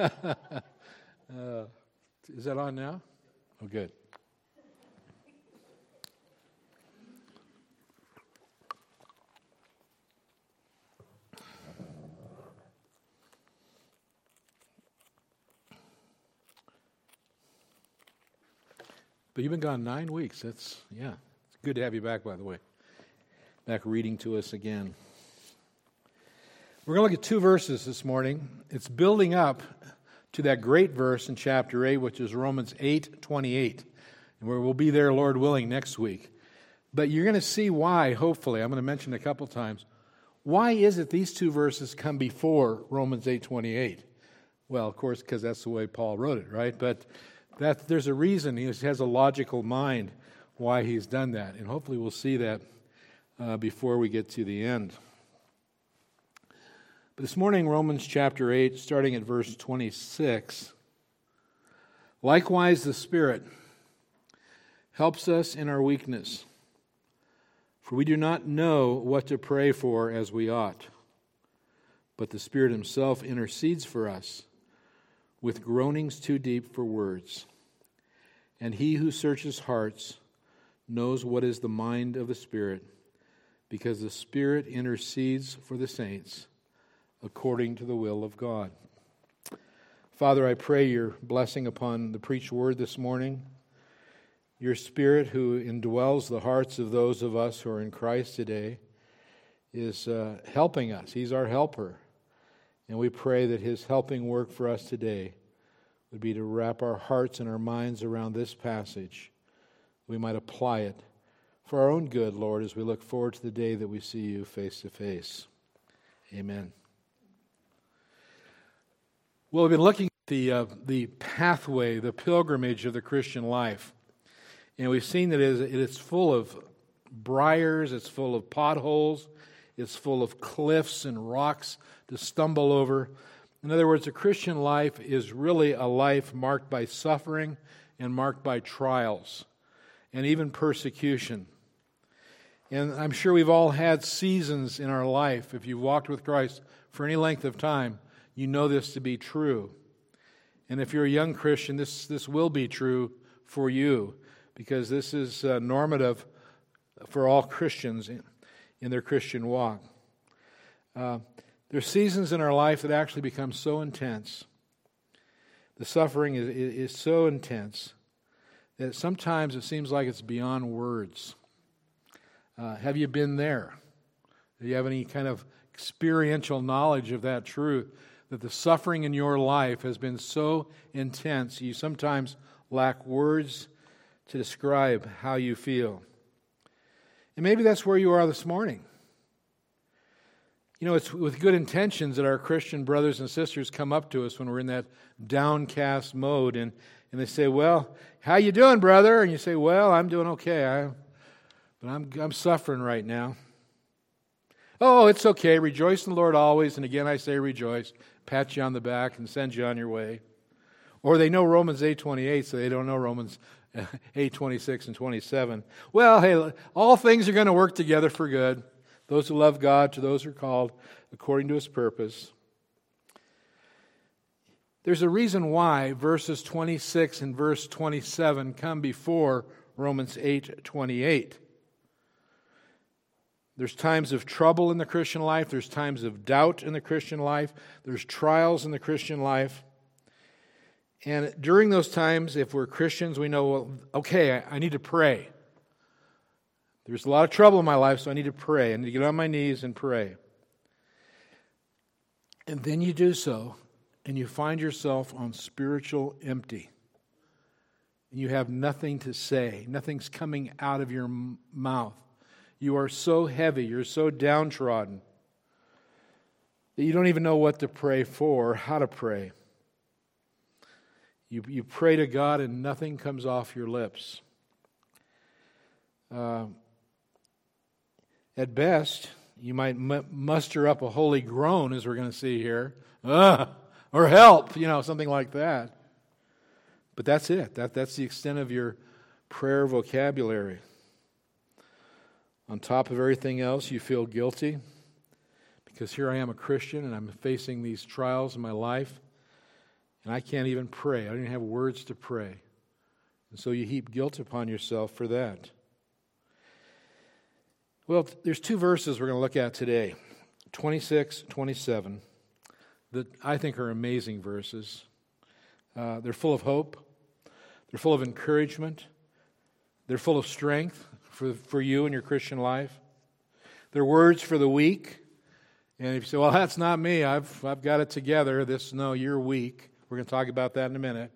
uh, is that on now? Oh, good. But you've been gone nine weeks. That's, yeah. It's good to have you back, by the way. Back reading to us again. We're going to look at two verses this morning. It's building up to that great verse in chapter 8, which is Romans 8 28, and where we'll be there, Lord willing, next week. But you're going to see why, hopefully. I'm going to mention a couple times. Why is it these two verses come before Romans 8 28? Well, of course, because that's the way Paul wrote it, right? But that, there's a reason. He has a logical mind why he's done that. And hopefully we'll see that uh, before we get to the end. This morning, Romans chapter 8, starting at verse 26. Likewise, the Spirit helps us in our weakness, for we do not know what to pray for as we ought. But the Spirit Himself intercedes for us with groanings too deep for words. And He who searches hearts knows what is the mind of the Spirit, because the Spirit intercedes for the saints according to the will of God. Father, I pray your blessing upon the preached word this morning. Your Spirit, who indwells the hearts of those of us who are in Christ today, is uh, helping us. He's our helper. And we pray that his helping work for us today would be to wrap our hearts and our minds around this passage. We might apply it for our own good, Lord, as we look forward to the day that we see you face to face. Amen. Well, we've been looking at the, uh, the pathway, the pilgrimage of the Christian life. And we've seen that it is, full of briars, it's full of potholes, it's full of cliffs and rocks to stumble over. In other words, a Christian life is really a life marked by suffering and marked by trials and even persecution. And I'm sure we've all had seasons in our life, if you've walked with Christ for any length of time, you know this to be true. And if you're a young Christian, this, this will be true for you because this is uh, normative for all Christians in, in their Christian walk. Uh, there's seasons in our life that actually become so intense. The suffering is, is so intense that sometimes it seems like it's beyond words. Uh, have you been there? Do you have any kind of experiential knowledge of that truth? That the suffering in your life has been so intense, you sometimes lack words to describe how you feel. And maybe that's where you are this morning. You know, it's with good intentions that our Christian brothers and sisters come up to us when we're in that downcast mode and, and they say, Well, how you doing, brother? And you say, Well, I'm doing okay. I, but I'm, I'm suffering right now. Oh, it's okay. Rejoice in the Lord always. And again, I say rejoice pat you on the back and send you on your way. Or they know Romans 8:28, so they don't know Romans 8:26 and 27. Well, hey, all things are going to work together for good. Those who love God, to those who are called according to his purpose. There's a reason why verses 26 and verse 27 come before Romans 8:28. There's times of trouble in the Christian life, there's times of doubt in the Christian life, there's trials in the Christian life. And during those times, if we're Christians, we know, well, okay, I, need to pray. There's a lot of trouble in my life, so I need to pray. I need to get on my knees and pray. And then you do so, and you find yourself on spiritual empty. And you have nothing to say, nothing's coming out of your mouth. You are so heavy, you're so downtrodden that you don't even know what to pray for, how to pray. You, you pray to God and nothing comes off your lips. Uh, at best, you might m- muster up a holy groan, as we're going to see here, uh, or help, you know, something like that. But that's it. That, that's the extent of your prayer vocabulary. On top of everything else, you feel guilty because here I am a Christian and I'm facing these trials in my life. And I can't even pray. I don't even have words to pray. And so you heap guilt upon yourself for that. Well, there's two verses we're going to look at today 26, 27, that I think are amazing verses. Uh, they're full of hope, they're full of encouragement, they're full of strength for, for you in your Christian life. They're words for the weak. And if you say, well, that's not me, I've, I've got it together, this, no, you're weak. We're going to talk about that in a minute.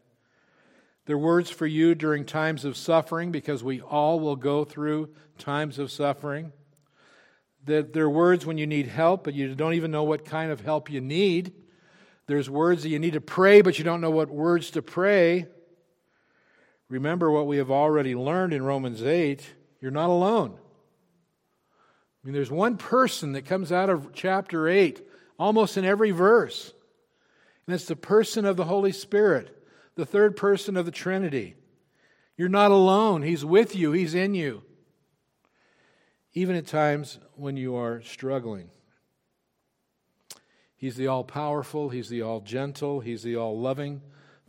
They're words for you during times of suffering because we all will go through times of suffering. That they're words when you need help, but you don't even know what kind of help you need. There's words that you need to pray, but you don't know what words to pray. Remember what we have already learned in Romans 8 you're not alone. I mean, there's one person that comes out of chapter 8 almost in every verse, and it's the person of the Holy Spirit, the third person of the Trinity. You're not alone, He's with you, He's in you, even at times when you are struggling. He's the all powerful, He's the all gentle, He's the all loving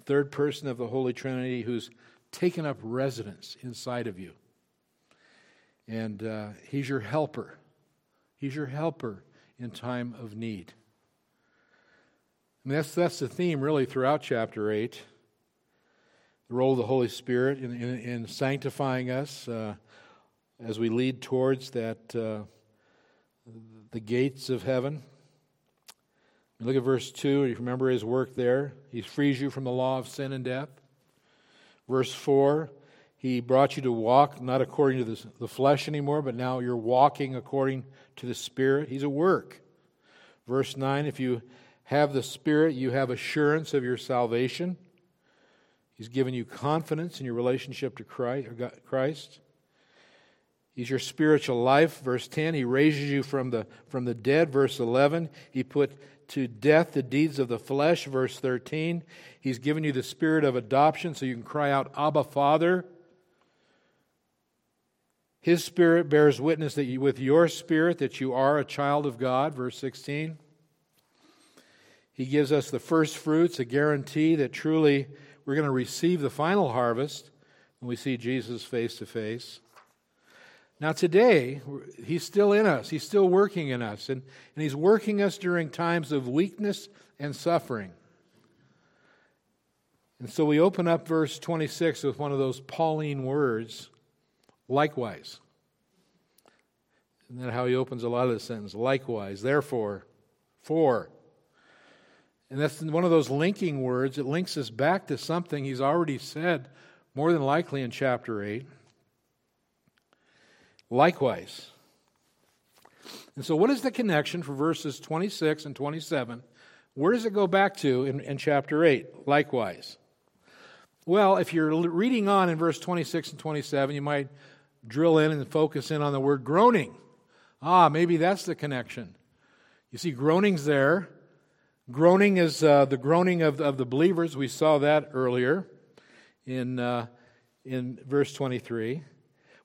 third person of the Holy Trinity who's taken up residence inside of you. And uh, He's your helper. He's your helper in time of need. That's, that's the theme really throughout chapter 8 the role of the Holy Spirit in, in, in sanctifying us uh, as we lead towards that uh, the gates of heaven. Look at verse 2. You remember his work there. He frees you from the law of sin and death. Verse 4 He brought you to walk not according to the, the flesh anymore, but now you're walking according to the Spirit. He's at work. Verse 9 If you have the Spirit, you have assurance of your salvation. He's given you confidence in your relationship to Christ. He's your spiritual life. Verse 10, He raises you from the, from the dead. Verse 11, He put to death the deeds of the flesh. Verse 13, He's given you the spirit of adoption so you can cry out, Abba, Father. His spirit bears witness that you, with your spirit that you are a child of God. Verse 16. He gives us the first fruits, a guarantee that truly we're going to receive the final harvest when we see Jesus face to face. Now, today, He's still in us. He's still working in us. And, and He's working us during times of weakness and suffering. And so we open up verse 26 with one of those Pauline words, likewise. Isn't that how he opens a lot of the sentence? Likewise, therefore, for. And that's one of those linking words. It links us back to something he's already said, more than likely in chapter 8. Likewise. And so, what is the connection for verses 26 and 27? Where does it go back to in, in chapter 8? Likewise. Well, if you're reading on in verse 26 and 27, you might drill in and focus in on the word groaning. Ah, maybe that's the connection. You see, groaning's there. Groaning is uh, the groaning of, of the believers. We saw that earlier in, uh, in verse 23.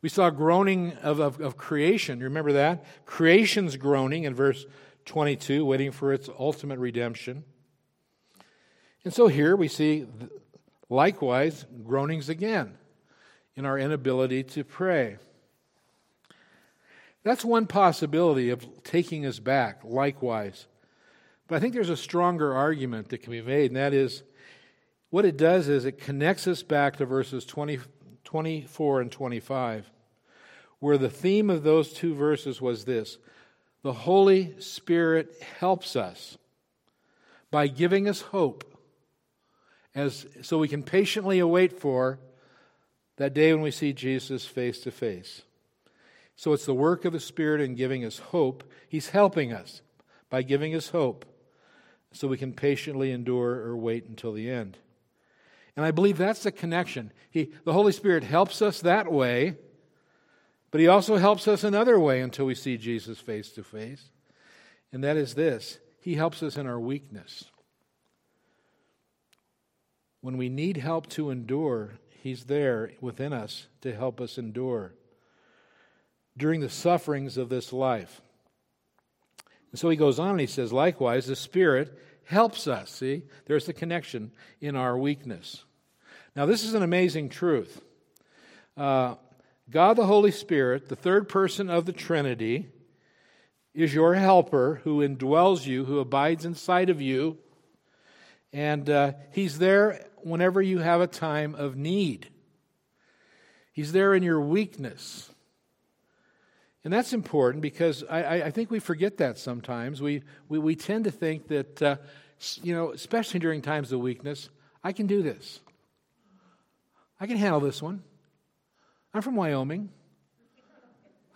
We saw groaning of, of, of creation. Remember that? Creation's groaning in verse 22, waiting for its ultimate redemption. And so here we see, likewise, groanings again in our inability to pray. That's one possibility of taking us back, likewise. But I think there's a stronger argument that can be made, and that is what it does is it connects us back to verses 20, 24 and 25, where the theme of those two verses was this the Holy Spirit helps us by giving us hope as so we can patiently await for that day when we see Jesus face to face. So it's the work of the Spirit in giving us hope. He's helping us by giving us hope so we can patiently endure or wait until the end. And I believe that's the connection. He, the Holy Spirit helps us that way, but He also helps us another way until we see Jesus face to face. And that is this He helps us in our weakness. When we need help to endure, He's there within us to help us endure during the sufferings of this life. And so he goes on and he says, Likewise, the Spirit helps us. See, there's the connection in our weakness. Now, this is an amazing truth. Uh, God the Holy Spirit, the third person of the Trinity, is your helper who indwells you, who abides inside of you. And uh, He's there whenever you have a time of need. He's there in your weakness. And that's important because I, I think we forget that sometimes. We, we, we tend to think that, uh, you know, especially during times of weakness, I can do this. I can handle this one. I'm from Wyoming.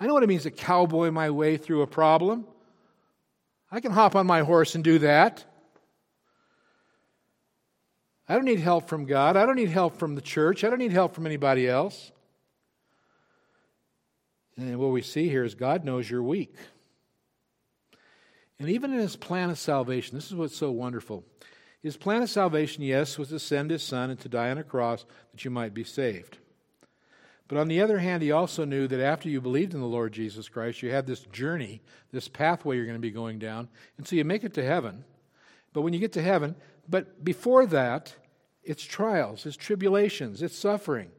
I know what it means to cowboy my way through a problem. I can hop on my horse and do that. I don't need help from God. I don't need help from the church. I don't need help from anybody else. And what we see here is God knows you're weak. And even in his plan of salvation, this is what's so wonderful. His plan of salvation, yes, was to send his son and to die on a cross that you might be saved. But on the other hand, he also knew that after you believed in the Lord Jesus Christ, you had this journey, this pathway you're going to be going down. And so you make it to heaven. But when you get to heaven, but before that, it's trials, it's tribulations, it's suffering.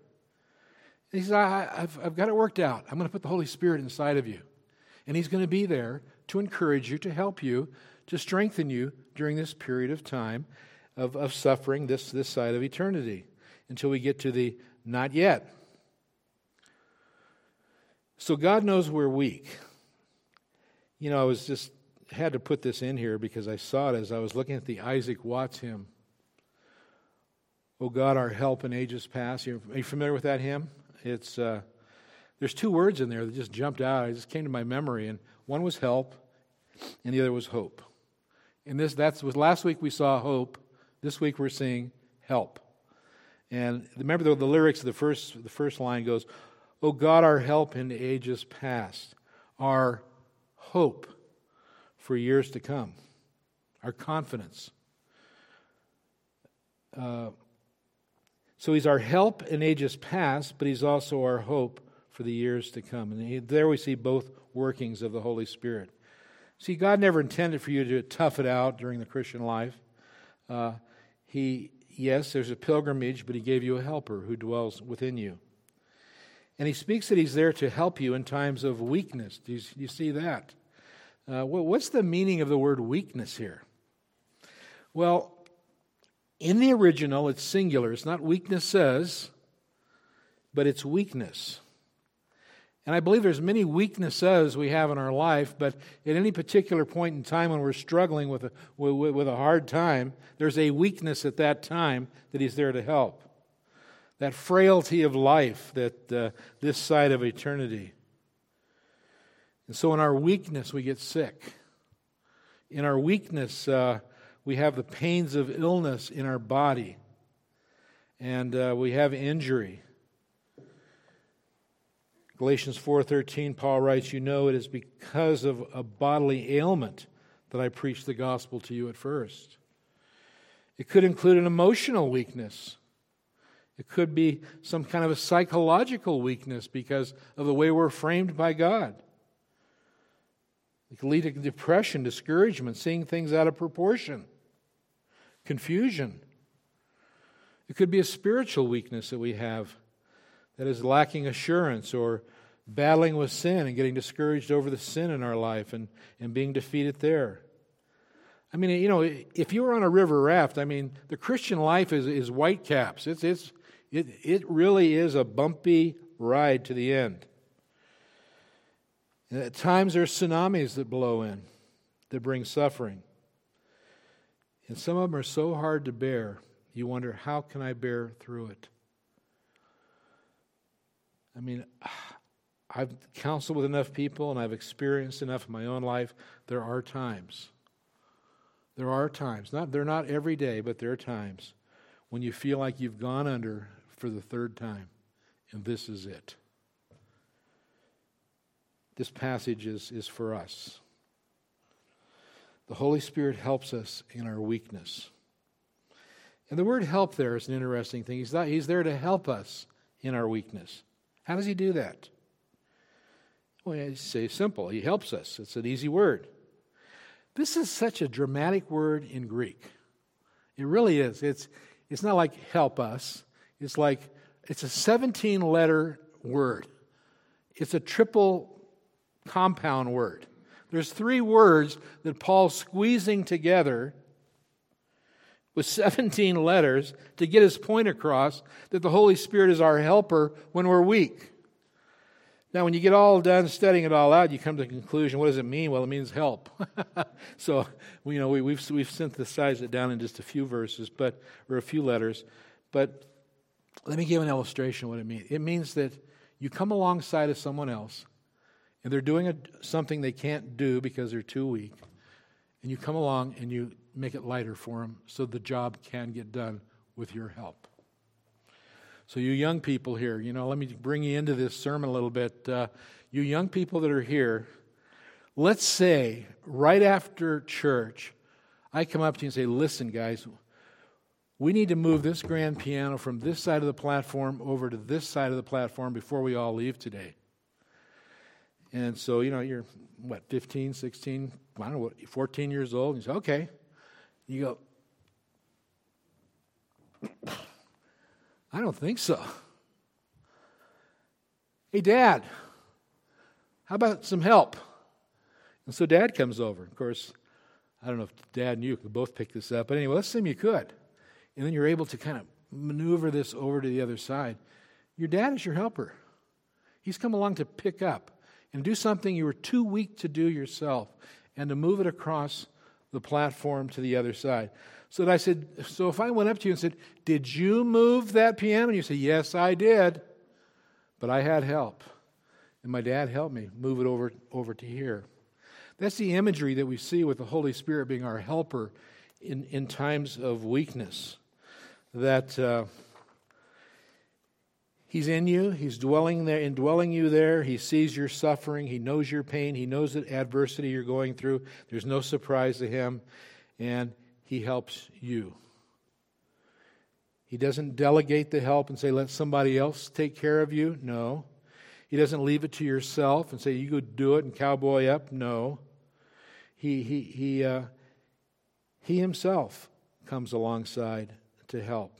And he says, I, have I've got it worked out. I'm going to put the Holy Spirit inside of you. And he's going to be there to encourage you, to help you, to strengthen you during this period of time of, of suffering, this, this side of eternity, until we get to the not yet. So God knows we're weak. You know, I was just had to put this in here because I saw it as I was looking at the Isaac Watts hymn. Oh God, our help in ages past. Are you familiar with that hymn? It's uh, there's two words in there that just jumped out. It just came to my memory, and one was help, and the other was hope. And this that's was last week we saw hope. This week we're seeing help. And remember the, the lyrics of the first the first line goes, O God, our help in ages past, our hope for years to come, our confidence. Uh, so he's our help in ages past, but he's also our hope for the years to come. And he, there we see both workings of the Holy Spirit. See, God never intended for you to tough it out during the Christian life. Uh, he, yes, there's a pilgrimage, but he gave you a helper who dwells within you. And he speaks that he's there to help you in times of weakness. Do you, you see that? Uh, what's the meaning of the word weakness here? Well, in the original, it's singular. It's not weaknesses, but it's weakness. And I believe there's many weaknesses we have in our life, but at any particular point in time when we're struggling with a, with, a hard time, there's a weakness at that time that He's there to help that frailty of life, that uh, this side of eternity. And so, in our weakness, we get sick. In our weakness, uh, we have the pains of illness in our body, and uh, we have injury. Galatians 4:13 Paul writes, "You know it is because of a bodily ailment that I preached the gospel to you at first." It could include an emotional weakness. It could be some kind of a psychological weakness because of the way we're framed by God. It can lead to depression, discouragement, seeing things out of proportion, confusion. It could be a spiritual weakness that we have that is lacking assurance or battling with sin and getting discouraged over the sin in our life and, and being defeated there. I mean, you know, if you were on a river raft, I mean, the Christian life is, is white caps. It's, it's, it, it really is a bumpy ride to the end. And at times there's tsunamis that blow in that bring suffering. And some of them are so hard to bear, you wonder, how can I bear through it? I mean, I've counseled with enough people and I've experienced enough in my own life. There are times. There are times. Not, they're not every day, but there are times when you feel like you've gone under for the third time, and this is it. This passage is, is for us. The Holy Spirit helps us in our weakness. And the word help there is an interesting thing. He's, not, he's there to help us in our weakness. How does he do that? Well, I say simple. He helps us. It's an easy word. This is such a dramatic word in Greek. It really is. It's, it's not like help us, it's like it's a 17 letter word. It's a triple compound word. There's three words that Paul's squeezing together with 17 letters to get his point across that the Holy Spirit is our helper when we're weak. Now, when you get all done studying it all out, you come to the conclusion what does it mean? Well, it means help. so, you know, we, have we've, we've synthesized it down in just a few verses, but, or a few letters. But let me give an illustration of what it means. It means that you come alongside of someone else, and they're doing a, something they can't do because they're too weak, and you come along and you make it lighter for them so the job can get done with your help. So, you young people here, you know, let me bring you into this sermon a little bit. Uh, you young people that are here, let's say right after church, I come up to you and say, listen, guys, we need to move this grand piano from this side of the platform over to this side of the platform before we all leave today. And so, you know, you're, what, 15, 16, I don't know, what, 14 years old. And you say, okay. You go, I don't think so. Hey, Dad, how about some help? And so Dad comes over. Of course, I don't know if Dad and you could both pick this up, but anyway, let's assume you could. And then you're able to kind of maneuver this over to the other side. Your dad is your helper. He's come along to pick up and do something you were too weak to do yourself and to move it across the platform to the other side. So that I said, so if I went up to you and said, Did you move that piano? And you say, Yes, I did. But I had help. And my dad helped me move it over, over to here. That's the imagery that we see with the Holy Spirit being our helper in, in times of weakness. That uh, He's in you, He's dwelling there, indwelling you there. He sees your suffering, He knows your pain, He knows the adversity you're going through. There's no surprise to Him. And he helps you. He doesn't delegate the help and say, let somebody else take care of you. No. He doesn't leave it to yourself and say, you go do it and cowboy up. No. He, he, he, uh, he himself comes alongside to help.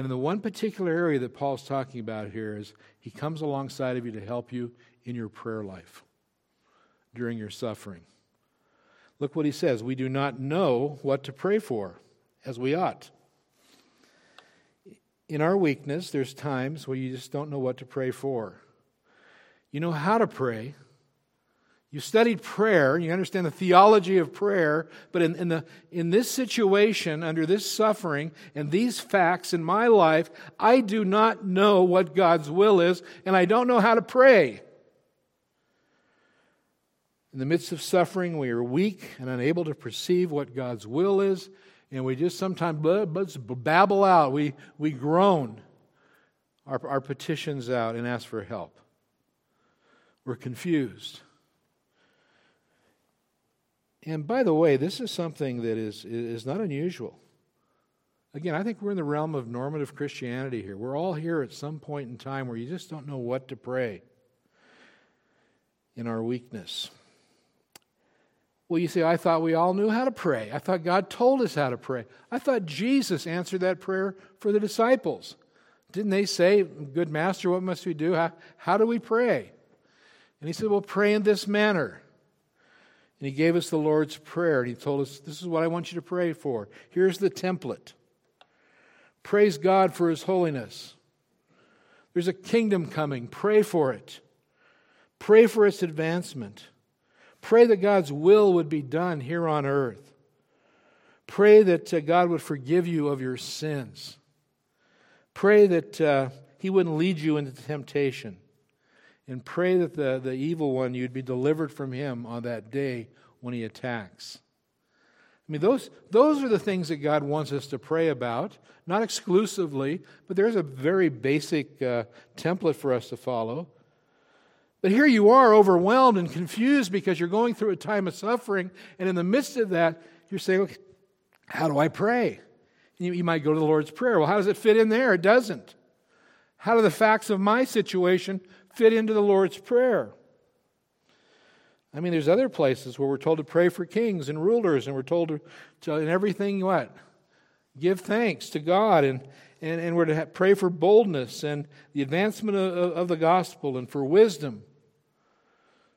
And in the one particular area that Paul's talking about here is he comes alongside of you to help you in your prayer life during your suffering. Look what he says We do not know what to pray for as we ought. In our weakness, there's times where you just don't know what to pray for. You know how to pray. You studied prayer, you understand the theology of prayer, but in, in, the, in this situation, under this suffering, and these facts in my life, I do not know what God's will is, and I don't know how to pray. In the midst of suffering, we are weak and unable to perceive what God's will is, and we just sometimes babble out. We, we groan our, our petitions out and ask for help. We're confused. And by the way, this is something that is, is not unusual. Again, I think we're in the realm of normative Christianity here. We're all here at some point in time where you just don't know what to pray in our weakness. Well, you see, I thought we all knew how to pray. I thought God told us how to pray. I thought Jesus answered that prayer for the disciples. Didn't they say, Good Master, what must we do? How, how do we pray? And he said, Well, pray in this manner. And he gave us the Lord's Prayer, and he told us, This is what I want you to pray for. Here's the template Praise God for his holiness. There's a kingdom coming. Pray for it, pray for its advancement. Pray that God's will would be done here on earth. Pray that uh, God would forgive you of your sins. Pray that uh, He wouldn't lead you into temptation. And pray that the, the evil one, you'd be delivered from him on that day when he attacks. I mean, those, those are the things that God wants us to pray about, not exclusively, but there's a very basic uh, template for us to follow. But here you are overwhelmed and confused because you're going through a time of suffering. And in the midst of that, you're saying, okay, How do I pray? You, you might go to the Lord's Prayer. Well, how does it fit in there? It doesn't. How do the facts of my situation fit into the Lord's Prayer? I mean, there's other places where we're told to pray for kings and rulers, and we're told to, to in everything, what? Give thanks to God, and, and, and we're to have, pray for boldness and the advancement of, of the gospel and for wisdom,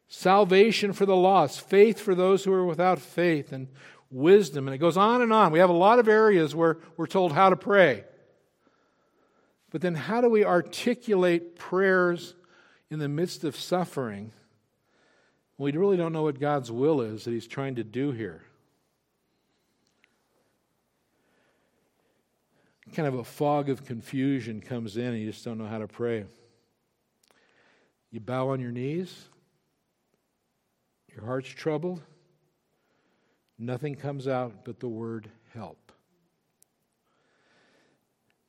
salvation for the lost, faith for those who are without faith, and wisdom. And it goes on and on. We have a lot of areas where we're told how to pray. But then, how do we articulate prayers in the midst of suffering? We really don't know what God's will is that He's trying to do here. Kind of a fog of confusion comes in, and you just don't know how to pray. You bow on your knees, your heart's troubled, nothing comes out but the word help.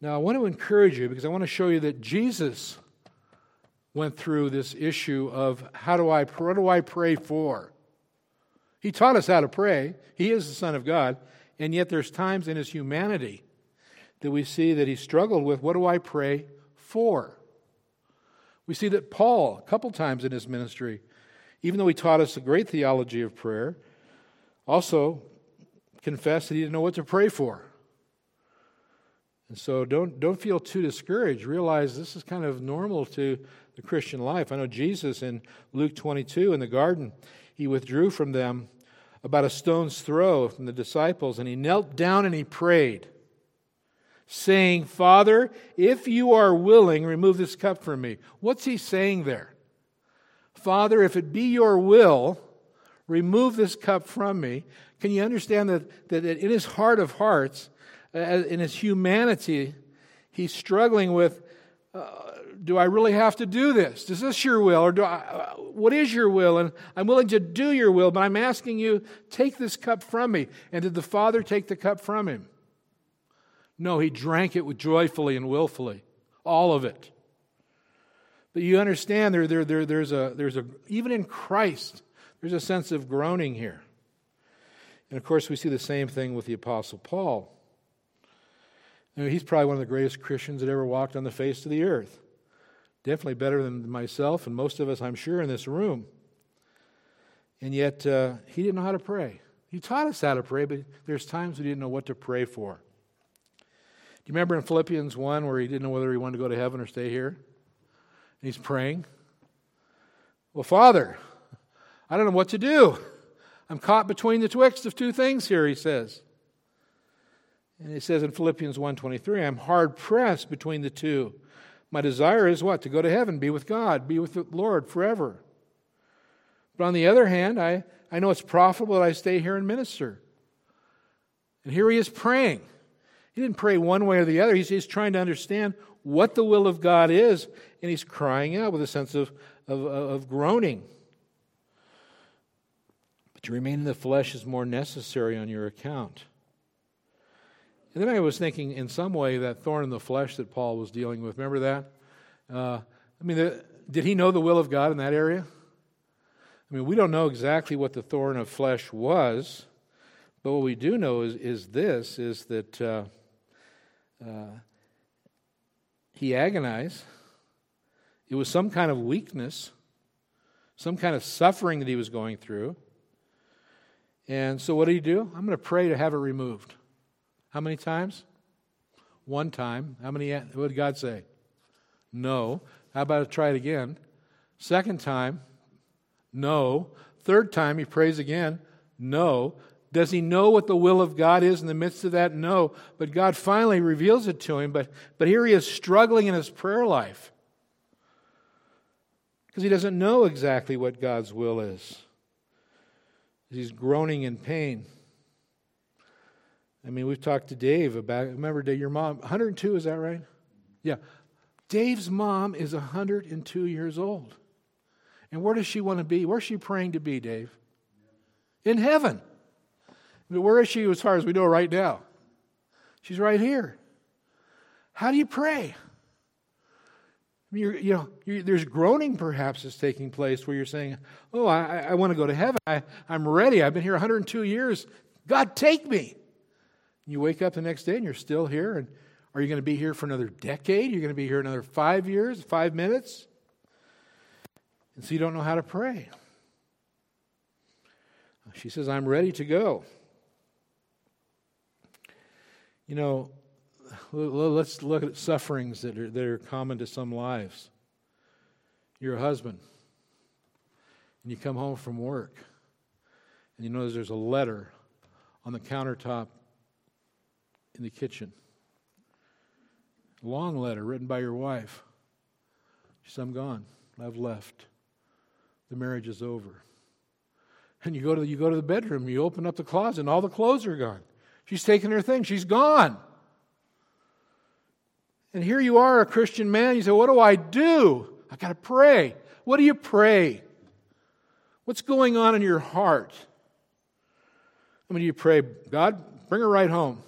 Now, I want to encourage you because I want to show you that Jesus went through this issue of how do I what do I pray for? He taught us how to pray. He is the Son of God, and yet there's times in his humanity that we see that he struggled with what do I pray for? We see that Paul, a couple times in his ministry, even though he taught us a great theology of prayer, also confessed that he didn't know what to pray for. And so don't, don't feel too discouraged. Realize this is kind of normal to the Christian life. I know Jesus in Luke 22 in the garden, he withdrew from them about a stone's throw from the disciples, and he knelt down and he prayed, saying, Father, if you are willing, remove this cup from me. What's he saying there? Father, if it be your will, remove this cup from me. Can you understand that, that in his heart of hearts, in his humanity, he's struggling with uh, do I really have to do this? Is this your will? Or do I, uh, what is your will? And I'm willing to do your will, but I'm asking you, take this cup from me. And did the Father take the cup from him? No, he drank it with joyfully and willfully, all of it. But you understand there, there, there, there's a, there's a, even in Christ, there's a sense of groaning here. And of course, we see the same thing with the Apostle Paul. He's probably one of the greatest Christians that ever walked on the face of the earth. Definitely better than myself and most of us, I'm sure, in this room. And yet, uh, he didn't know how to pray. He taught us how to pray, but there's times we didn't know what to pray for. Do you remember in Philippians 1 where he didn't know whether he wanted to go to heaven or stay here? And he's praying. Well, Father, I don't know what to do. I'm caught between the twixt of two things here, he says. And he says in Philippians 1:23, I'm hard pressed between the two. My desire is what? To go to heaven, be with God, be with the Lord forever. But on the other hand, I, I know it's profitable that I stay here and minister. And here he is praying. He didn't pray one way or the other. He's, he's trying to understand what the will of God is, and he's crying out with a sense of, of, of groaning. But to remain in the flesh is more necessary on your account. And then I was thinking, in some way, that thorn in the flesh that Paul was dealing with. Remember that? Uh, I mean, the, did he know the will of God in that area? I mean, we don't know exactly what the thorn of flesh was, but what we do know is, is this: is that uh, uh, he agonized. It was some kind of weakness, some kind of suffering that he was going through. And so, what did he do? I'm going to pray to have it removed. How many times? One time. How many? What did God say? No. How about try it again? Second time? No. Third time, he prays again? No. Does he know what the will of God is in the midst of that? No. But God finally reveals it to him. But, but here he is struggling in his prayer life because he doesn't know exactly what God's will is. He's groaning in pain. I mean, we've talked to Dave about, remember, Dave, your mom, 102, is that right? Yeah. Dave's mom is 102 years old. And where does she want to be? Where's she praying to be, Dave? In heaven. Where is she as far as we know right now? She's right here. How do you pray? I mean, you know, there's groaning perhaps that's taking place where you're saying, Oh, I, I want to go to heaven. I, I'm ready. I've been here 102 years. God, take me. You wake up the next day and you're still here. And are you going to be here for another decade? You're going to be here another five years, five minutes? And so you don't know how to pray. she says, I'm ready to go. You know, let's look at sufferings that are, that are common to some lives. You're a husband, and you come home from work, and you know there's a letter on the countertop in the kitchen. Long letter written by your wife. She says, I'm gone. I've left. The marriage is over. And you go to the, you go to the bedroom, you open up the closet, and all the clothes are gone. She's taken her thing, she's gone. And here you are, a Christian man. You say, What do I do? I got to pray. What do you pray? What's going on in your heart? I mean, you pray, God, bring her right home?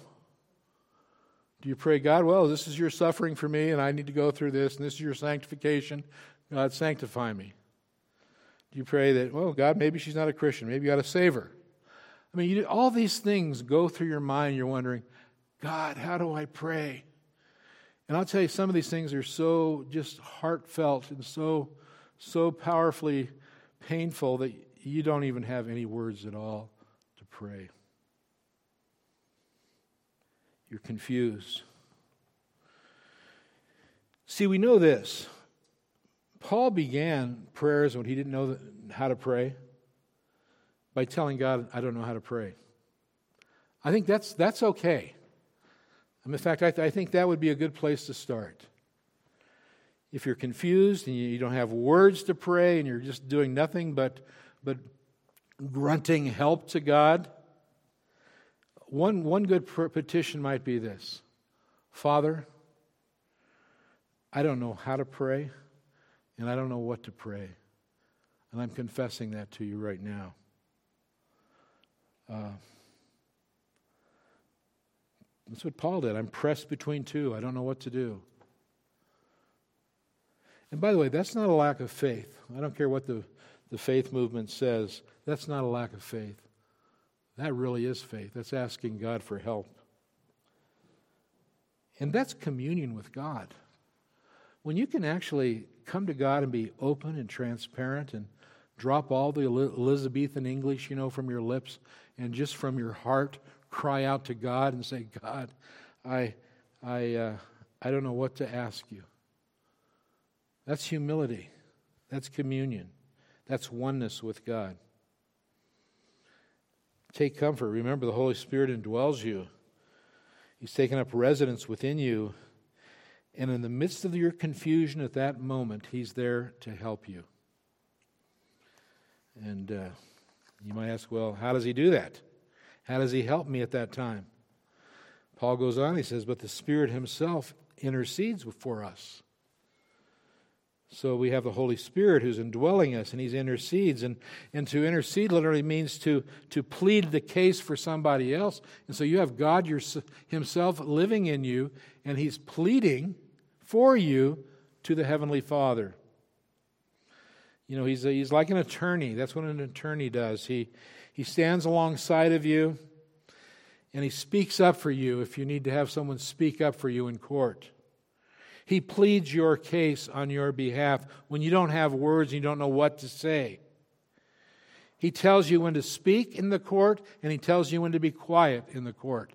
You pray, God, well, this is your suffering for me, and I need to go through this, and this is your sanctification. God, sanctify me. Do you pray that, well, God, maybe she's not a Christian. Maybe you got to save her. I mean, you, all these things go through your mind. You're wondering, God, how do I pray? And I'll tell you, some of these things are so just heartfelt and so, so powerfully painful that you don't even have any words at all to pray. You're confused. See, we know this. Paul began prayers when he didn't know how to pray by telling God, I don't know how to pray. I think that's, that's okay. Um, in fact, I, th- I think that would be a good place to start. If you're confused and you don't have words to pray and you're just doing nothing but, but grunting help to God, one, one good petition might be this Father, I don't know how to pray, and I don't know what to pray. And I'm confessing that to you right now. Uh, that's what Paul did. I'm pressed between two. I don't know what to do. And by the way, that's not a lack of faith. I don't care what the, the faith movement says. That's not a lack of faith. That really is faith. That's asking God for help. And that's communion with God. When you can actually come to God and be open and transparent and drop all the Elizabethan English, you know, from your lips and just from your heart cry out to God and say, God, I, I, uh, I don't know what to ask you. That's humility. That's communion. That's oneness with God. Take comfort. Remember, the Holy Spirit indwells you, He's taken up residence within you. And in the midst of your confusion at that moment, He's there to help you. And uh, you might ask, well, how does He do that? How does He help me at that time? Paul goes on, he says, but the Spirit Himself intercedes for us. So we have the Holy Spirit who's indwelling us and He intercedes. And, and to intercede literally means to, to plead the case for somebody else. And so you have God your, Himself living in you and He's pleading for you to the Heavenly Father. You know, He's, a, he's like an attorney. That's what an attorney does. He, he stands alongside of you and He speaks up for you if you need to have someone speak up for you in court. He pleads your case on your behalf when you don't have words and you don't know what to say. He tells you when to speak in the court and he tells you when to be quiet in the court.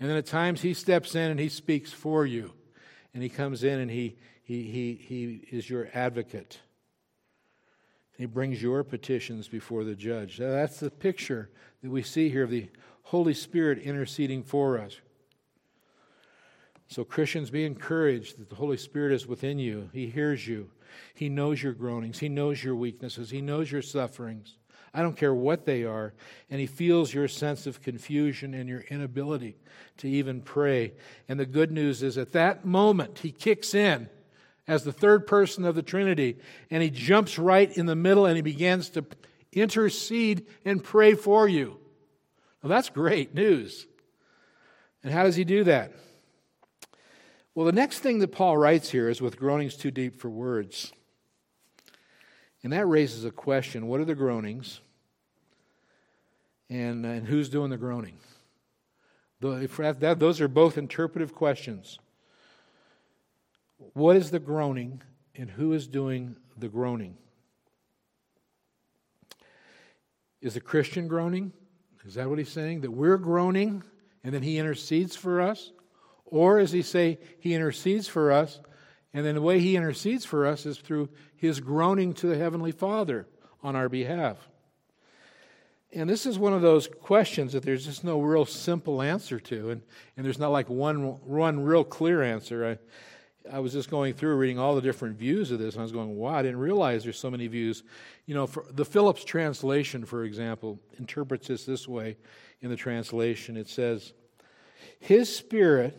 And then at times he steps in and he speaks for you. And he comes in and he, he, he, he is your advocate. He brings your petitions before the judge. That's the picture that we see here of the Holy Spirit interceding for us. So, Christians, be encouraged that the Holy Spirit is within you. He hears you. He knows your groanings. He knows your weaknesses. He knows your sufferings. I don't care what they are. And He feels your sense of confusion and your inability to even pray. And the good news is at that moment, He kicks in as the third person of the Trinity and He jumps right in the middle and He begins to intercede and pray for you. Well, that's great news. And how does He do that? Well, the next thing that Paul writes here is with groanings too deep for words. And that raises a question what are the groanings? And, uh, and who's doing the groaning? those are both interpretive questions. What is the groaning, and who is doing the groaning? Is a Christian groaning? Is that what he's saying? That we're groaning and then he intercedes for us? Or as he say he intercedes for us and then the way he intercedes for us is through his groaning to the Heavenly Father on our behalf? And this is one of those questions that there's just no real simple answer to, and, and there's not like one, one real clear answer. I, I was just going through reading all the different views of this, and I was going, wow, I didn't realize there's so many views. You know, the Phillips translation, for example, interprets this this way in the translation. It says, His Spirit,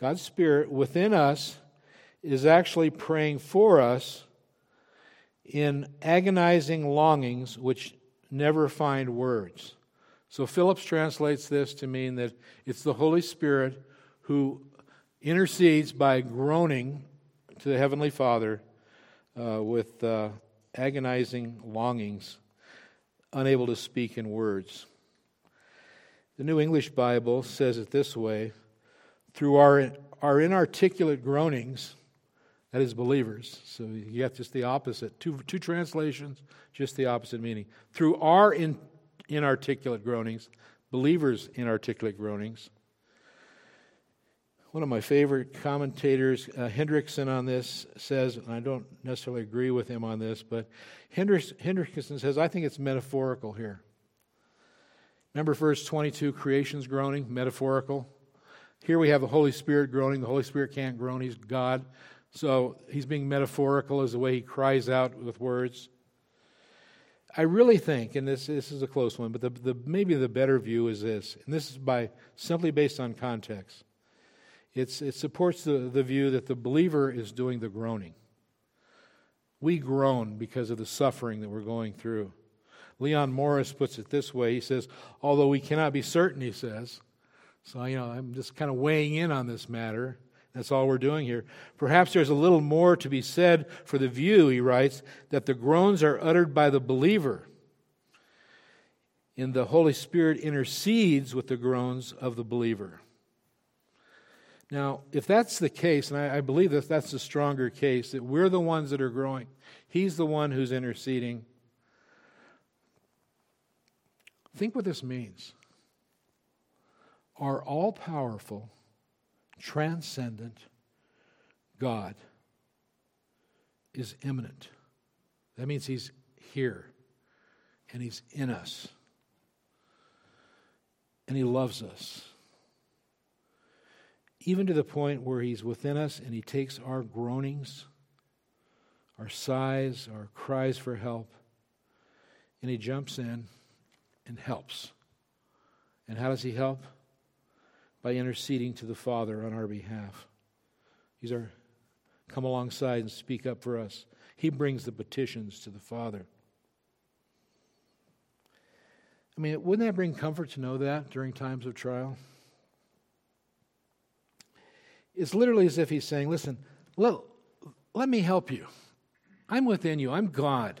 God's Spirit within us, is actually praying for us in agonizing longings which never find words. So Phillips translates this to mean that it's the Holy Spirit who intercedes by groaning to the Heavenly Father uh, with uh, agonizing longings, unable to speak in words. The New English Bible says it this way through our, our inarticulate groanings, that is believers. So you get just the opposite. Two, two translations, just the opposite meaning. Through our in, inarticulate groanings, believers' inarticulate groanings. One of my favorite commentators, uh, Hendriksen, on this says, and I don't necessarily agree with him on this, but Hendriksen says, I think it's metaphorical here. Remember verse 22, creation's groaning, metaphorical. Here we have the Holy Spirit groaning. The Holy Spirit can't groan, He's God. So he's being metaphorical as the way he cries out with words. I really think, and this, this is a close one, but the, the, maybe the better view is this, and this is by simply based on context. It's, it supports the, the view that the believer is doing the groaning. We groan because of the suffering that we're going through. Leon Morris puts it this way. He says, although we cannot be certain, he says, so you know, I'm just kind of weighing in on this matter. That's all we're doing here. Perhaps there's a little more to be said for the view, he writes, that the groans are uttered by the believer. And the Holy Spirit intercedes with the groans of the believer. Now, if that's the case, and I, I believe that that's the stronger case, that we're the ones that are growing, He's the one who's interceding. Think what this means. Our all powerful, transcendent God is immanent. That means He's here and He's in us and He loves us. Even to the point where He's within us and He takes our groanings, our sighs, our cries for help, and He jumps in and helps. And how does He help? By interceding to the Father on our behalf. He's our come alongside and speak up for us. He brings the petitions to the Father. I mean, wouldn't that bring comfort to know that during times of trial? It's literally as if he's saying, Listen, let, let me help you. I'm within you, I'm God.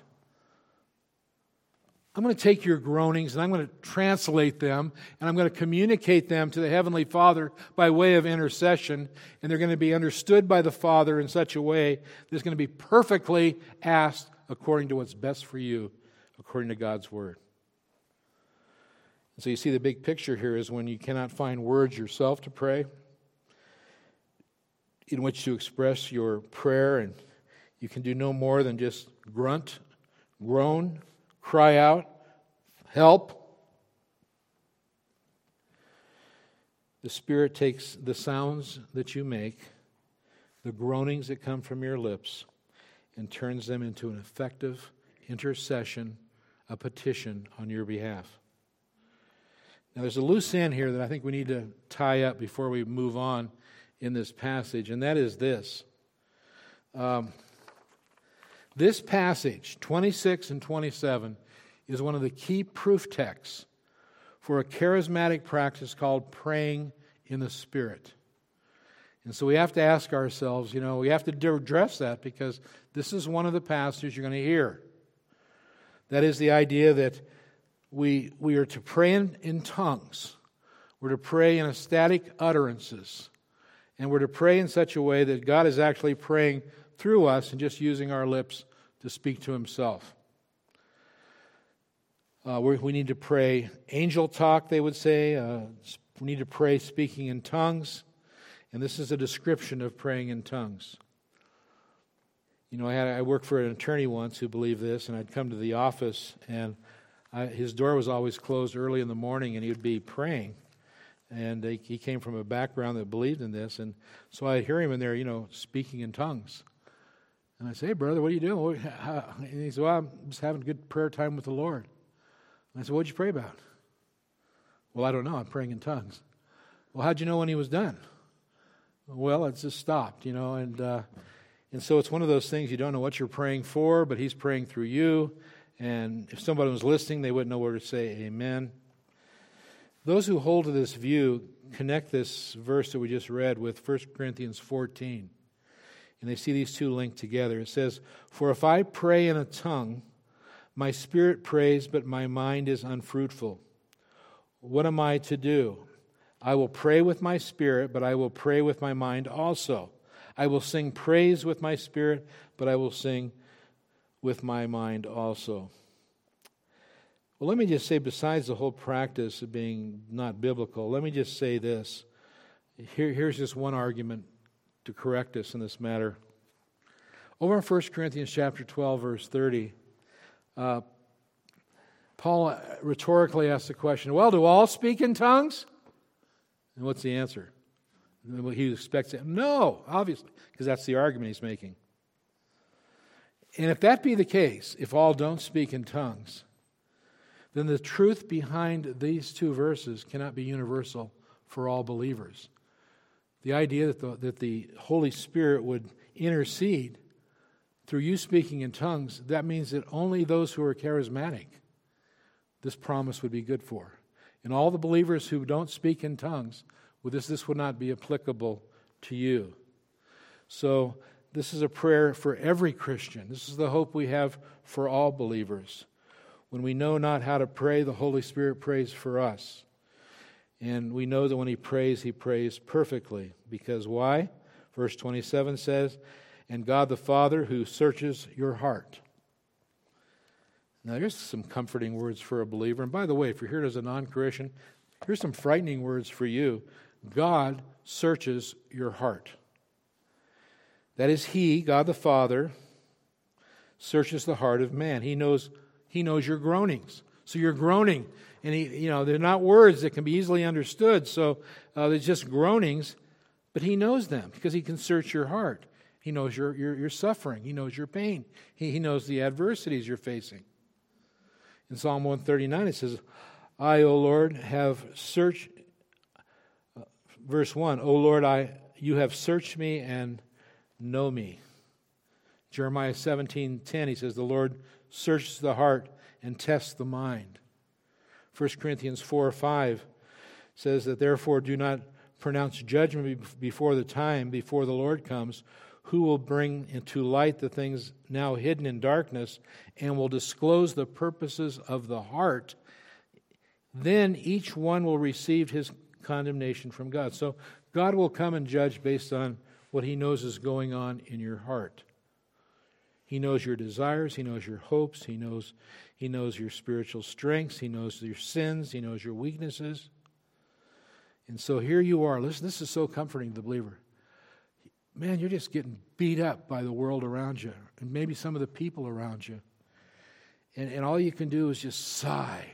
I'm going to take your groanings and I'm going to translate them and I'm going to communicate them to the Heavenly Father by way of intercession. And they're going to be understood by the Father in such a way that's going to be perfectly asked according to what's best for you, according to God's Word. So you see the big picture here is when you cannot find words yourself to pray, in which to express your prayer, and you can do no more than just grunt, groan, cry out, help. The Spirit takes the sounds that you make, the groanings that come from your lips, and turns them into an effective intercession, a petition on your behalf. Now, there's a loose end here that I think we need to tie up before we move on in this passage, and that is this. Um, this passage, 26 and 27, is one of the key proof texts for a charismatic practice called praying in the Spirit. And so we have to ask ourselves, you know, we have to address that because this is one of the passages you're going to hear. That is the idea that we, we are to pray in, in tongues, we're to pray in ecstatic utterances, and we're to pray in such a way that God is actually praying through us and just using our lips to speak to himself. Uh, we need to pray angel talk, they would say. Uh, we need to pray speaking in tongues. And this is a description of praying in tongues. You know, I, had, I worked for an attorney once who believed this, and I'd come to the office, and I, his door was always closed early in the morning, and he would be praying. And he, he came from a background that believed in this, and so I'd hear him in there, you know, speaking in tongues. And I say, hey, brother, what are you doing? And he said, well, I'm just having a good prayer time with the Lord. And I said, what'd you pray about? Well, I don't know. I'm praying in tongues. Well, how'd you know when he was done? Well, it just stopped, you know, and uh, and so it's one of those things you don't know what you're praying for, but he's praying through you. And if somebody was listening, they wouldn't know where to say amen. Those who hold to this view connect this verse that we just read with 1 Corinthians 14. And they see these two linked together. It says, For if I pray in a tongue, my spirit prays, but my mind is unfruitful. What am I to do? I will pray with my spirit, but I will pray with my mind also. I will sing praise with my spirit, but I will sing with my mind also. Well, let me just say, besides the whole practice of being not biblical, let me just say this. Here, here's just one argument to correct us in this matter. Over in 1 Corinthians chapter 12, verse 30, uh, Paul rhetorically asks the question, Well, do all speak in tongues? And what's the answer? He expects it. No, obviously, because that's the argument he's making. And if that be the case, if all don't speak in tongues, then the truth behind these two verses cannot be universal for all believers. The idea that the, that the Holy Spirit would intercede through you speaking in tongues, that means that only those who are charismatic, this promise would be good for. And all the believers who don't speak in tongues, well, this, this would not be applicable to you. So, this is a prayer for every Christian. This is the hope we have for all believers. When we know not how to pray, the Holy Spirit prays for us. And we know that when He prays, He prays perfectly. Because why? Verse 27 says, And God the Father who searches your heart. Now, here's some comforting words for a believer. And by the way, if you're here as a non Christian, here's some frightening words for you God searches your heart. That is, He, God the Father, searches the heart of man. He knows, he knows your groanings. So you're groaning. And he, you know, they're not words that can be easily understood. So uh, they're just groanings, but he knows them because he can search your heart. He knows your, your, your suffering. He knows your pain. He, he knows the adversities you're facing. In Psalm 139, it says, I, O Lord, have searched verse 1 O Lord, I, you have searched me and know me. Jeremiah 17 10, he says, The Lord searches the heart and tests the mind. 1 Corinthians 4 5 says that therefore do not pronounce judgment before the time, before the Lord comes, who will bring into light the things now hidden in darkness and will disclose the purposes of the heart. Then each one will receive his condemnation from God. So God will come and judge based on what he knows is going on in your heart. He knows your desires, he knows your hopes, he knows he knows your spiritual strengths, he knows your sins, he knows your weaknesses. And so here you are. Listen, this is so comforting to the believer. Man, you're just getting beat up by the world around you, and maybe some of the people around you. And, and all you can do is just sigh.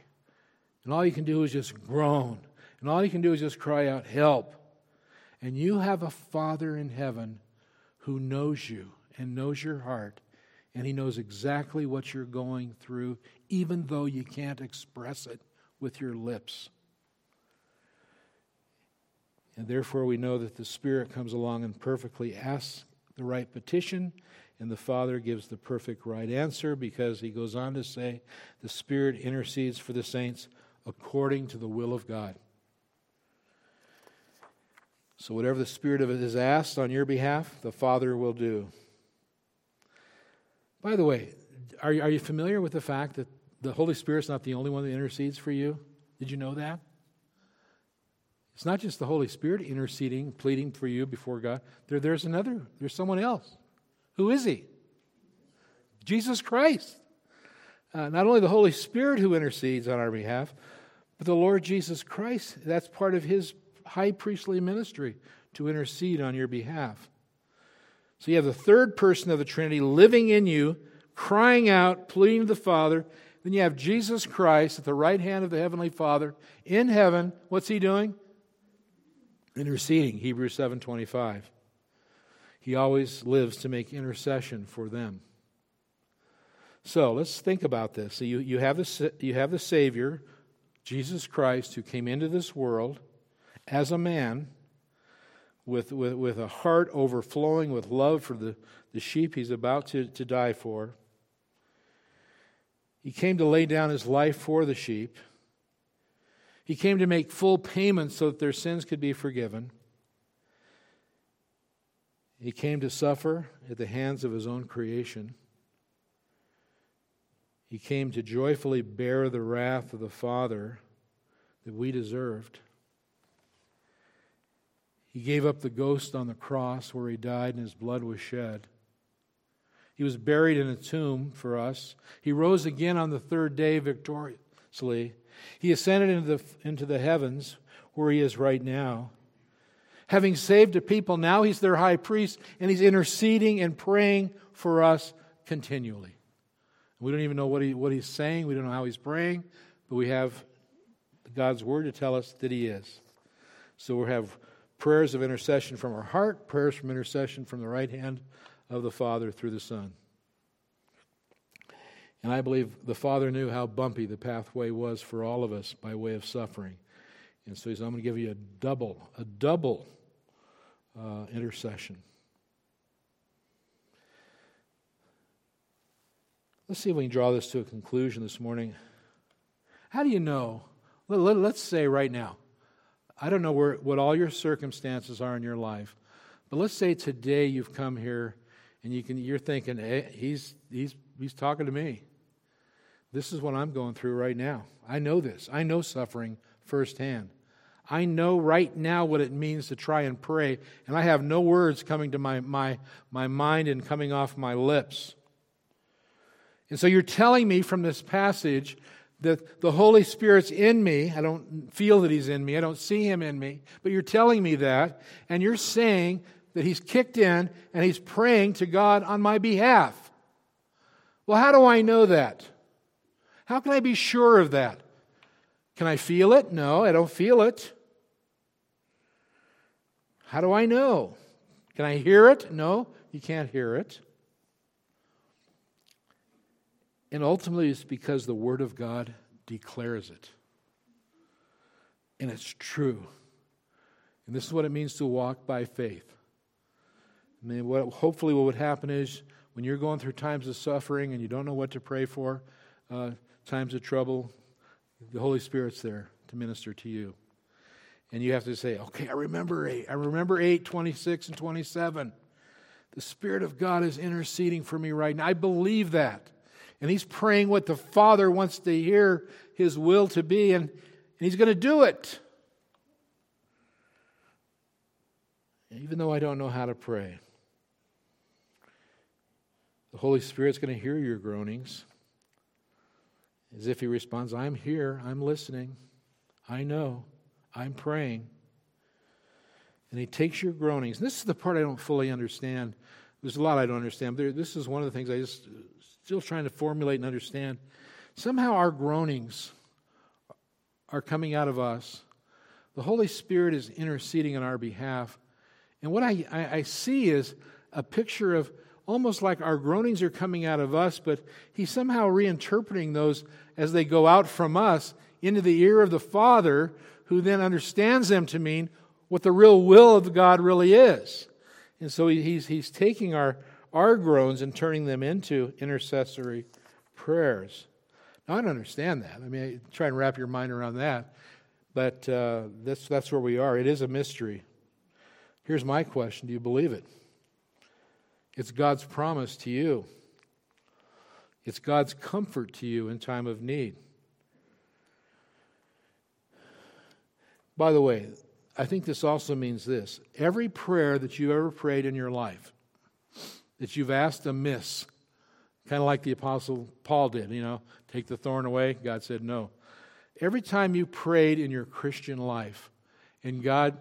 And all you can do is just groan. And all you can do is just cry out, Help. And you have a Father in heaven who knows you and knows your heart, and He knows exactly what you're going through, even though you can't express it with your lips. And therefore, we know that the Spirit comes along and perfectly asks the right petition, and the Father gives the perfect right answer because He goes on to say, the Spirit intercedes for the saints according to the will of God. So, whatever the Spirit of it is asked on your behalf, the Father will do. By the way, are you, are you familiar with the fact that the Holy Spirit's not the only one that intercedes for you? Did you know that? It's not just the Holy Spirit interceding, pleading for you before God. There, there's another, there's someone else. Who is he? Jesus Christ. uh, not only the Holy Spirit who intercedes on our behalf, but the Lord Jesus Christ. That's part of his high priestly ministry to intercede on your behalf. So you have the third person of the Trinity living in you, crying out, pleading to the Father. Then you have Jesus Christ at the right hand of the Heavenly Father in heaven. What's he doing? Interceding, Hebrews 7:25. He always lives to make intercession for them. So let's think about this. So you, you, have the, you have the Savior, Jesus Christ, who came into this world as a man with, with, with a heart overflowing with love for the, the sheep he's about to, to die for. He came to lay down his life for the sheep. He came to make full payment so that their sins could be forgiven. He came to suffer at the hands of his own creation. He came to joyfully bear the wrath of the Father that we deserved. He gave up the ghost on the cross where he died and his blood was shed. He was buried in a tomb for us. He rose again on the third day victoriously. He ascended into the, into the heavens where he is right now. Having saved a people, now he's their high priest and he's interceding and praying for us continually. We don't even know what, he, what he's saying. We don't know how he's praying, but we have God's word to tell us that he is. So we have prayers of intercession from our heart, prayers from intercession from the right hand of the Father through the Son. And I believe the Father knew how bumpy the pathway was for all of us by way of suffering. And so he said, I'm going to give you a double, a double uh, intercession. Let's see if we can draw this to a conclusion this morning. How do you know? Let, us say right now, I don't know where, what all your circumstances are in your life, but let's say today you've come here and you can, you're thinking, hey, he's, he's, he's talking to me. This is what I'm going through right now. I know this. I know suffering firsthand. I know right now what it means to try and pray, and I have no words coming to my, my, my mind and coming off my lips. And so you're telling me from this passage that the Holy Spirit's in me. I don't feel that He's in me, I don't see Him in me, but you're telling me that, and you're saying that He's kicked in and He's praying to God on my behalf. Well, how do I know that? How can I be sure of that? Can I feel it? No, I don't feel it. How do I know? Can I hear it? No, you can't hear it. And ultimately, it's because the Word of God declares it. And it's true. And this is what it means to walk by faith. I mean, what, hopefully, what would happen is when you're going through times of suffering and you don't know what to pray for, uh, times of trouble, the Holy Spirit's there to minister to you. And you have to say, okay, I remember 8. I remember 8, 26, and 27. The Spirit of God is interceding for me right now. I believe that. And he's praying what the Father wants to hear his will to be, and, and he's going to do it. Even though I don't know how to pray, the Holy Spirit's going to hear your groanings. As if he responds, I'm here, I'm listening, I know, I'm praying. And he takes your groanings. And this is the part I don't fully understand. There's a lot I don't understand. But this is one of the things I just still trying to formulate and understand. Somehow our groanings are coming out of us. The Holy Spirit is interceding on our behalf. And what I, I, I see is a picture of almost like our groanings are coming out of us, but He's somehow reinterpreting those as they go out from us into the ear of the Father, who then understands them to mean what the real will of God really is. And so he's, he's taking our, our groans and turning them into intercessory prayers. Now, I don't understand that. I mean, try and wrap your mind around that. But uh, that's, that's where we are. It is a mystery. Here's my question Do you believe it? It's God's promise to you, it's God's comfort to you in time of need. By the way, I think this also means this every prayer that you ever prayed in your life, that you've asked amiss, Kind of like the Apostle Paul did, you know, take the thorn away. God said no. Every time you prayed in your Christian life, and God,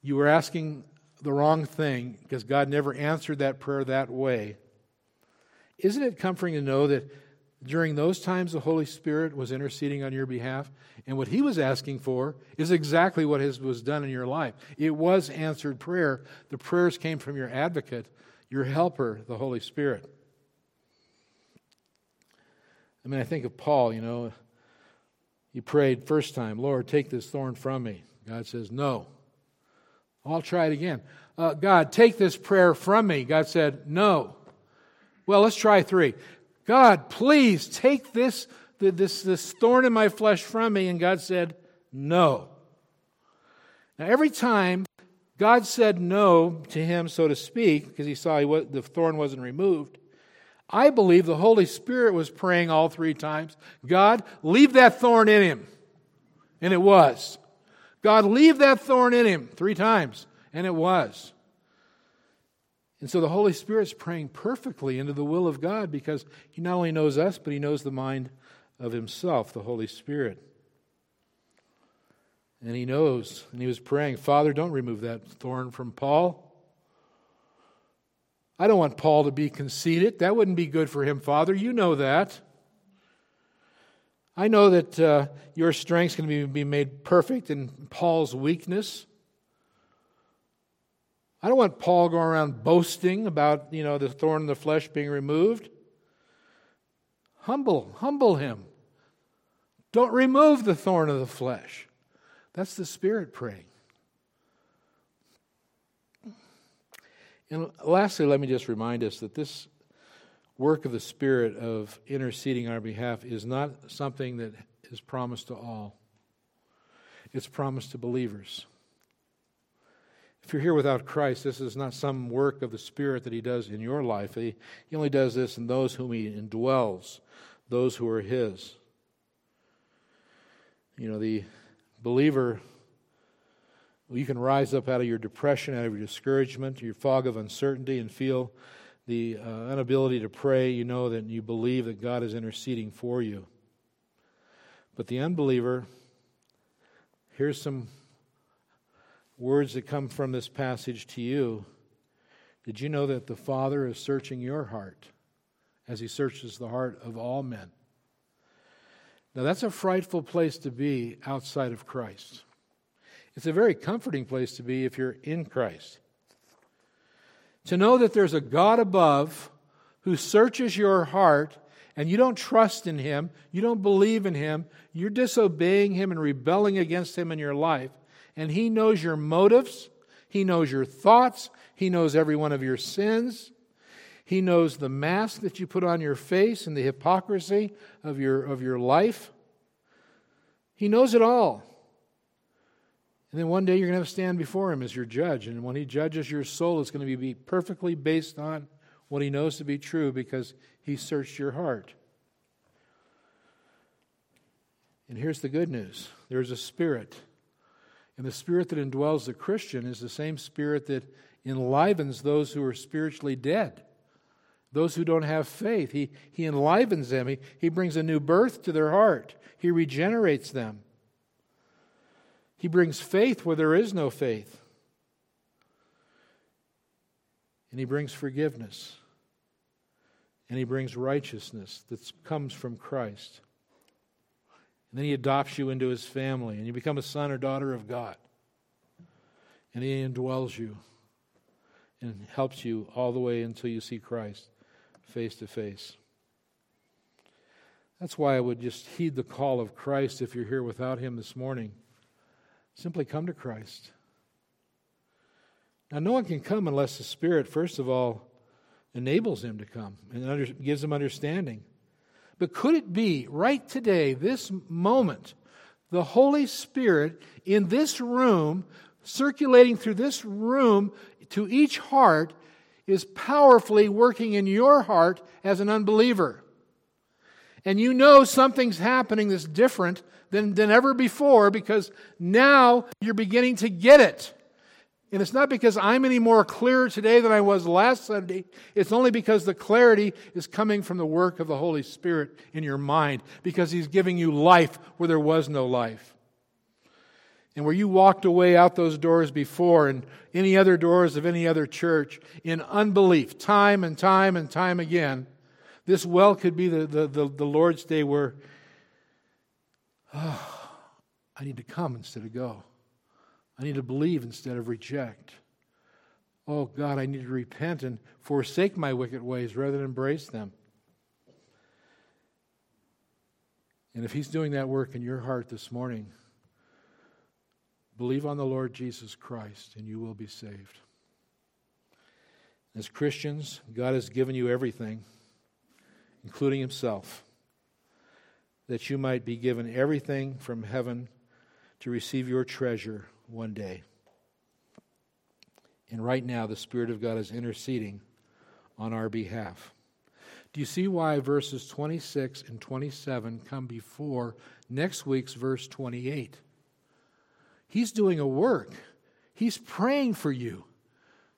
you were asking the wrong thing because God never answered that prayer that way, isn't it comforting to know that during those times the Holy Spirit was interceding on your behalf? And what He was asking for is exactly what has, was done in your life. It was answered prayer. The prayers came from your advocate, your helper, the Holy Spirit. I mean, I think of Paul, you know, he prayed first time, Lord, take this thorn from me. God says, No. I'll try it again. Uh, God, take this prayer from me. God said, No. Well, let's try three. God, please take this, this, this thorn in my flesh from me. And God said, No. Now, every time God said no to him, so to speak, because he saw he was, the thorn wasn't removed, I believe the Holy Spirit was praying all three times God, leave that thorn in him. And it was. God, leave that thorn in him three times. And it was. And so the Holy Spirit's praying perfectly into the will of God because He not only knows us, but He knows the mind of Himself, the Holy Spirit. And He knows, and He was praying, Father, don't remove that thorn from Paul. I don't want Paul to be conceited. That wouldn't be good for him, Father. You know that. I know that uh, your strength can be, be made perfect in Paul's weakness. I don't want Paul going around boasting about, you know, the thorn in the flesh being removed. Humble, humble him. Don't remove the thorn of the flesh. That's the Spirit praying. And lastly, let me just remind us that this work of the Spirit of interceding on our behalf is not something that is promised to all, it's promised to believers. If you're here without Christ, this is not some work of the Spirit that He does in your life. He, he only does this in those whom He indwells, those who are His. You know, the believer, you can rise up out of your depression, out of your discouragement, your fog of uncertainty, and feel the uh, inability to pray. You know that you believe that God is interceding for you. But the unbeliever, here's some words that come from this passage to you. Did you know that the Father is searching your heart as He searches the heart of all men? Now, that's a frightful place to be outside of Christ. It's a very comforting place to be if you're in Christ. To know that there's a God above who searches your heart and you don't trust in Him, you don't believe in Him, you're disobeying Him and rebelling against Him in your life, and He knows your motives, He knows your thoughts, He knows every one of your sins. He knows the mask that you put on your face and the hypocrisy of your, of your life. He knows it all. And then one day you're going to have to stand before Him as your judge. And when He judges your soul, it's going to be perfectly based on what He knows to be true because He searched your heart. And here's the good news there's a spirit and the spirit that indwells the Christian is the same spirit that enlivens those who are spiritually dead, those who don't have faith. He, he enlivens them, he, he brings a new birth to their heart, he regenerates them. He brings faith where there is no faith. And he brings forgiveness. And he brings righteousness that comes from Christ. And then he adopts you into his family, and you become a son or daughter of God. And he indwells you and helps you all the way until you see Christ face to face. That's why I would just heed the call of Christ if you're here without him this morning. Simply come to Christ. Now, no one can come unless the Spirit, first of all, enables him to come and under, gives him understanding. But could it be right today, this moment, the Holy Spirit in this room, circulating through this room to each heart, is powerfully working in your heart as an unbeliever? And you know something's happening that's different than, than ever before because now you're beginning to get it. And it's not because I'm any more clear today than I was last Sunday. It's only because the clarity is coming from the work of the Holy Spirit in your mind, because He's giving you life where there was no life. And where you walked away out those doors before and any other doors of any other church in unbelief, time and time and time again, this well could be the, the, the, the Lord's day where, oh, I need to come instead of go. I need to believe instead of reject. Oh God, I need to repent and forsake my wicked ways rather than embrace them. And if He's doing that work in your heart this morning, believe on the Lord Jesus Christ and you will be saved. As Christians, God has given you everything, including Himself, that you might be given everything from heaven to receive your treasure one day. And right now, the Spirit of God is interceding on our behalf. Do you see why verses 26 and 27 come before next week's verse 28? He's doing a work, He's praying for you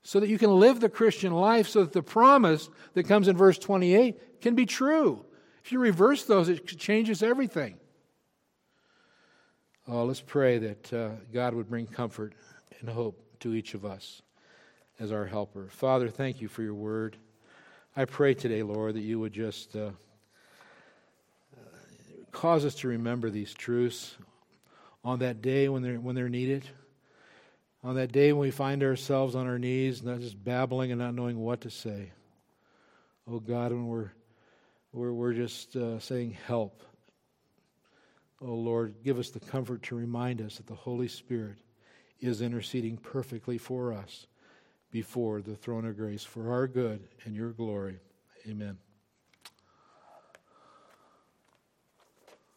so that you can live the Christian life so that the promise that comes in verse 28 can be true. If you reverse those, it changes everything. Oh, let's pray that uh, God would bring comfort and hope to each of us as our helper. Father, thank you for your word. I pray today, Lord, that you would just uh, cause us to remember these truths on that day when they're, when they're needed. On that day when we find ourselves on our knees, not just babbling and not knowing what to say. Oh God, when we're, we're, we're just uh, saying, Help. Oh Lord, give us the comfort to remind us that the Holy Spirit is interceding perfectly for us before the throne of grace for our good and your glory. Amen.